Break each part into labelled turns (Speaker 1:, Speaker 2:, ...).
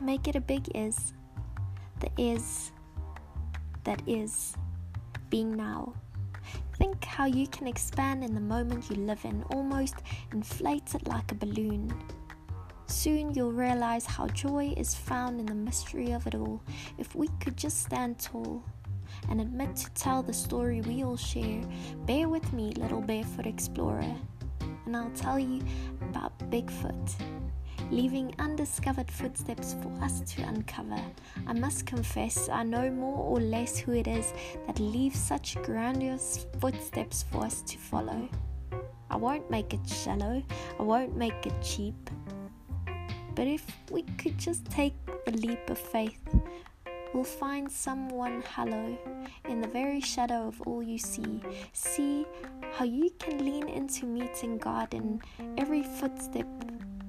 Speaker 1: make it a big is. The is that is being now. Think how you can expand in the moment you live in, almost inflate it like a balloon. Soon you'll realize how joy is found in the mystery of it all. If we could just stand tall and admit to tell the story we all share, bear with me, little barefoot explorer, and I'll tell you about Bigfoot leaving undiscovered footsteps for us to uncover. I must confess, I know more or less who it is that leaves such grandiose footsteps for us to follow. I won't make it shallow, I won't make it cheap. But if we could just take the leap of faith, we'll find someone hollow in the very shadow of all you see. See how you can lean into meeting God in every footstep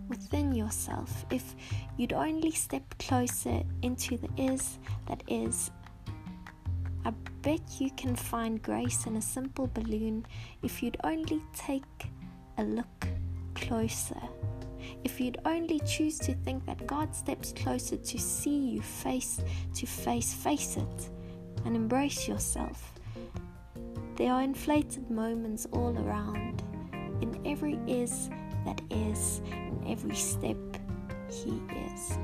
Speaker 1: within yourself if you'd only step closer into the is that is. I bet you can find grace in a simple balloon if you'd only take a look closer. If you'd only choose to think that God steps closer to see you face to face, face it and embrace yourself. There are inflated moments all around. In every is that is, in every step He is.